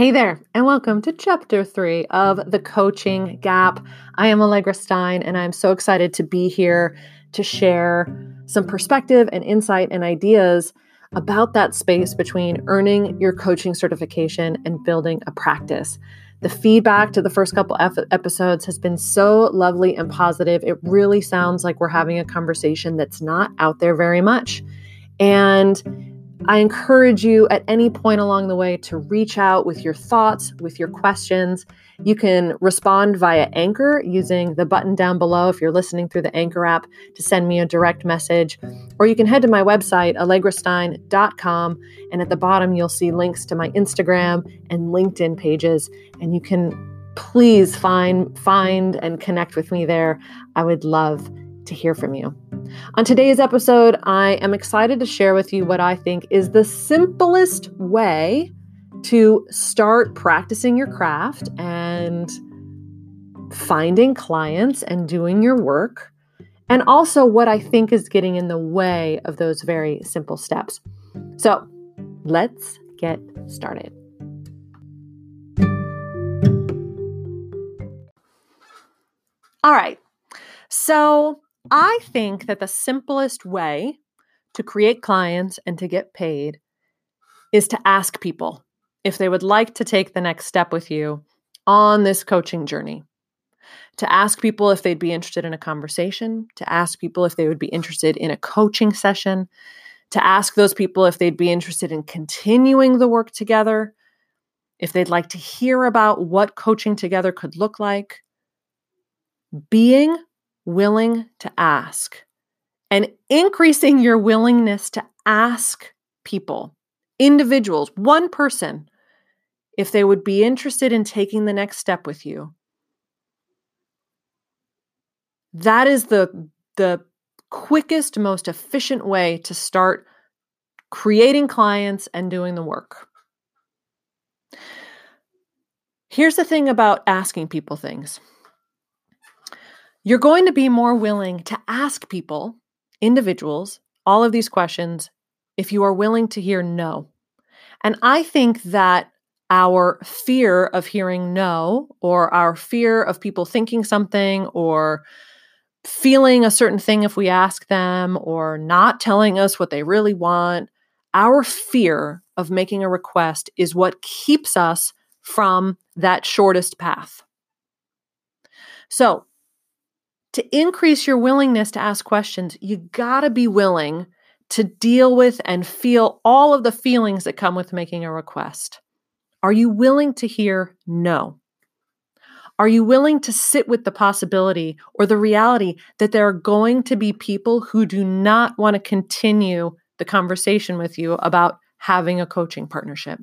Hey there, and welcome to chapter three of The Coaching Gap. I am Allegra Stein, and I'm so excited to be here to share some perspective and insight and ideas about that space between earning your coaching certification and building a practice. The feedback to the first couple episodes has been so lovely and positive. It really sounds like we're having a conversation that's not out there very much. And I encourage you at any point along the way to reach out with your thoughts, with your questions. You can respond via Anchor using the button down below if you're listening through the Anchor app to send me a direct message. Or you can head to my website, allegrastein.com, and at the bottom you'll see links to my Instagram and LinkedIn pages, and you can please find find and connect with me there. I would love to hear from you. On today's episode, I am excited to share with you what I think is the simplest way to start practicing your craft and finding clients and doing your work, and also what I think is getting in the way of those very simple steps. So let's get started. All right. So I think that the simplest way to create clients and to get paid is to ask people if they would like to take the next step with you on this coaching journey. To ask people if they'd be interested in a conversation, to ask people if they would be interested in a coaching session, to ask those people if they'd be interested in continuing the work together, if they'd like to hear about what coaching together could look like. Being willing to ask and increasing your willingness to ask people, individuals, one person, if they would be interested in taking the next step with you. That is the, the quickest, most efficient way to start creating clients and doing the work. Here's the thing about asking people things you're going to be more willing to ask people, individuals, all of these questions if you are willing to hear no. And I think that our fear of hearing no, or our fear of people thinking something, or feeling a certain thing if we ask them, or not telling us what they really want, our fear of making a request is what keeps us from that shortest path. So, to increase your willingness to ask questions, you got to be willing to deal with and feel all of the feelings that come with making a request. Are you willing to hear no? Are you willing to sit with the possibility or the reality that there are going to be people who do not want to continue the conversation with you about having a coaching partnership?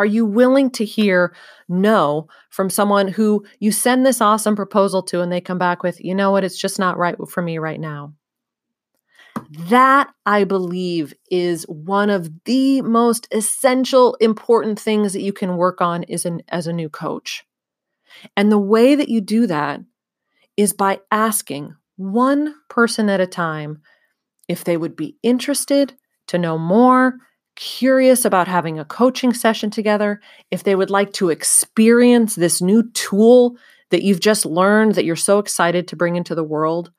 Are you willing to hear no from someone who you send this awesome proposal to and they come back with, you know what, it's just not right for me right now? That, I believe, is one of the most essential, important things that you can work on is an, as a new coach. And the way that you do that is by asking one person at a time if they would be interested to know more, curious about having a coaching session together, if they would like to experience this new tool that you've just learned that you're so excited to bring into the world.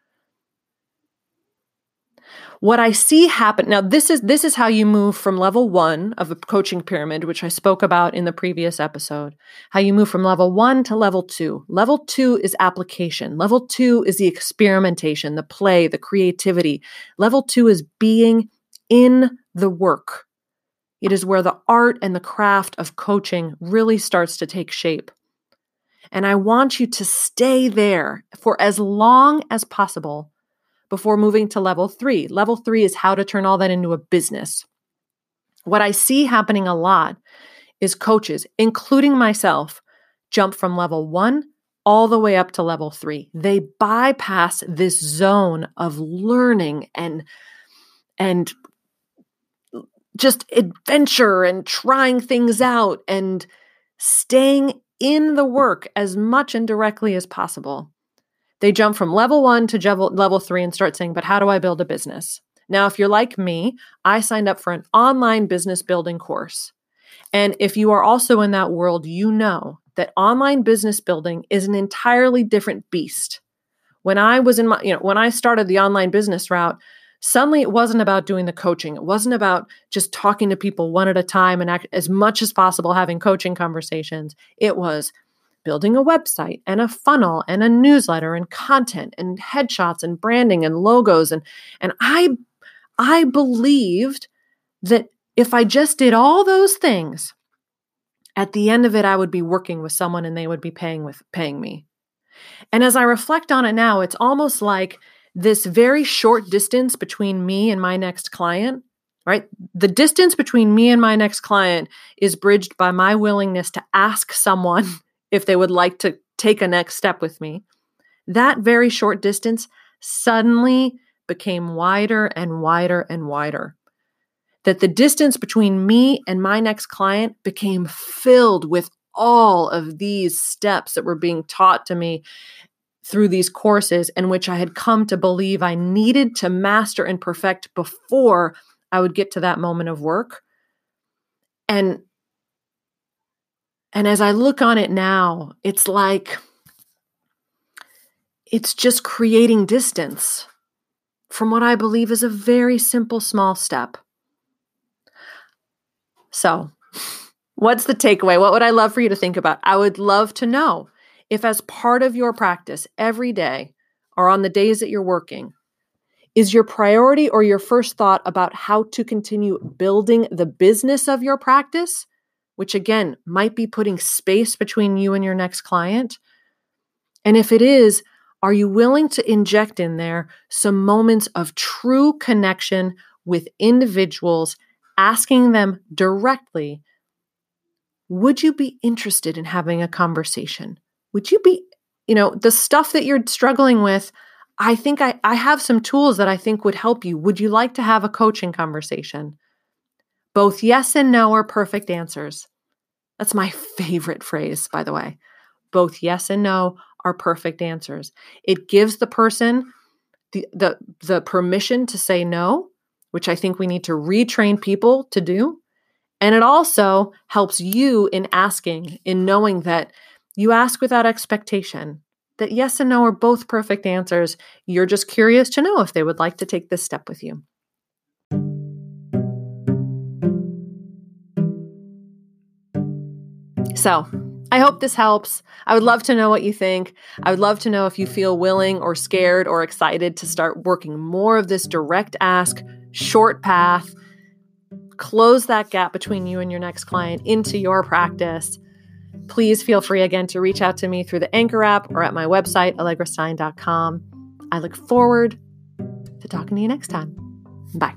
What I see happen now this is this is how you move from level 1 of the coaching pyramid which I spoke about in the previous episode. How you move from level 1 to level 2. Level 2 is application. Level 2 is the experimentation, the play, the creativity. Level 2 is being in the work. It is where the art and the craft of coaching really starts to take shape. And I want you to stay there for as long as possible before moving to level three. Level three is how to turn all that into a business. What I see happening a lot is coaches, including myself, jump from level one all the way up to level three. They bypass this zone of learning and and just adventure and trying things out and staying in the work as much and directly as possible. They jump from level one to level three and start saying, But how do I build a business? Now, if you're like me, I signed up for an online business building course. And if you are also in that world, you know that online business building is an entirely different beast. When I was in my, you know, when I started the online business route, suddenly it wasn't about doing the coaching. It wasn't about just talking to people one at a time and act, as much as possible having coaching conversations. It was building a website and a funnel and a newsletter and content and headshots and branding and logos and and I I believed that if I just did all those things at the end of it I would be working with someone and they would be paying with paying me. And as I reflect on it now it's almost like this very short distance between me and my next client right? The distance between me and my next client is bridged by my willingness to ask someone if they would like to take a next step with me, that very short distance suddenly became wider and wider and wider. That the distance between me and my next client became filled with all of these steps that were being taught to me through these courses, in which I had come to believe I needed to master and perfect before I would get to that moment of work. And and as I look on it now, it's like it's just creating distance from what I believe is a very simple, small step. So, what's the takeaway? What would I love for you to think about? I would love to know if, as part of your practice every day or on the days that you're working, is your priority or your first thought about how to continue building the business of your practice? which again might be putting space between you and your next client? And if it is, are you willing to inject in there some moments of true connection with individuals, asking them directly, would you be interested in having a conversation? Would you be, you know, the stuff that you're struggling with? I think I, I have some tools that I think would help you. Would you like to have a coaching conversation? Both yes and no are perfect answers. That's my favorite phrase, by the way. Both yes and no are perfect answers. It gives the person the, the, the permission to say no, which I think we need to retrain people to do. And it also helps you in asking, in knowing that you ask without expectation, that yes and no are both perfect answers. You're just curious to know if they would like to take this step with you. So, I hope this helps. I would love to know what you think. I would love to know if you feel willing or scared or excited to start working more of this direct ask, short path, close that gap between you and your next client into your practice. Please feel free again to reach out to me through the Anchor app or at my website, allegrastein.com. I look forward to talking to you next time. Bye.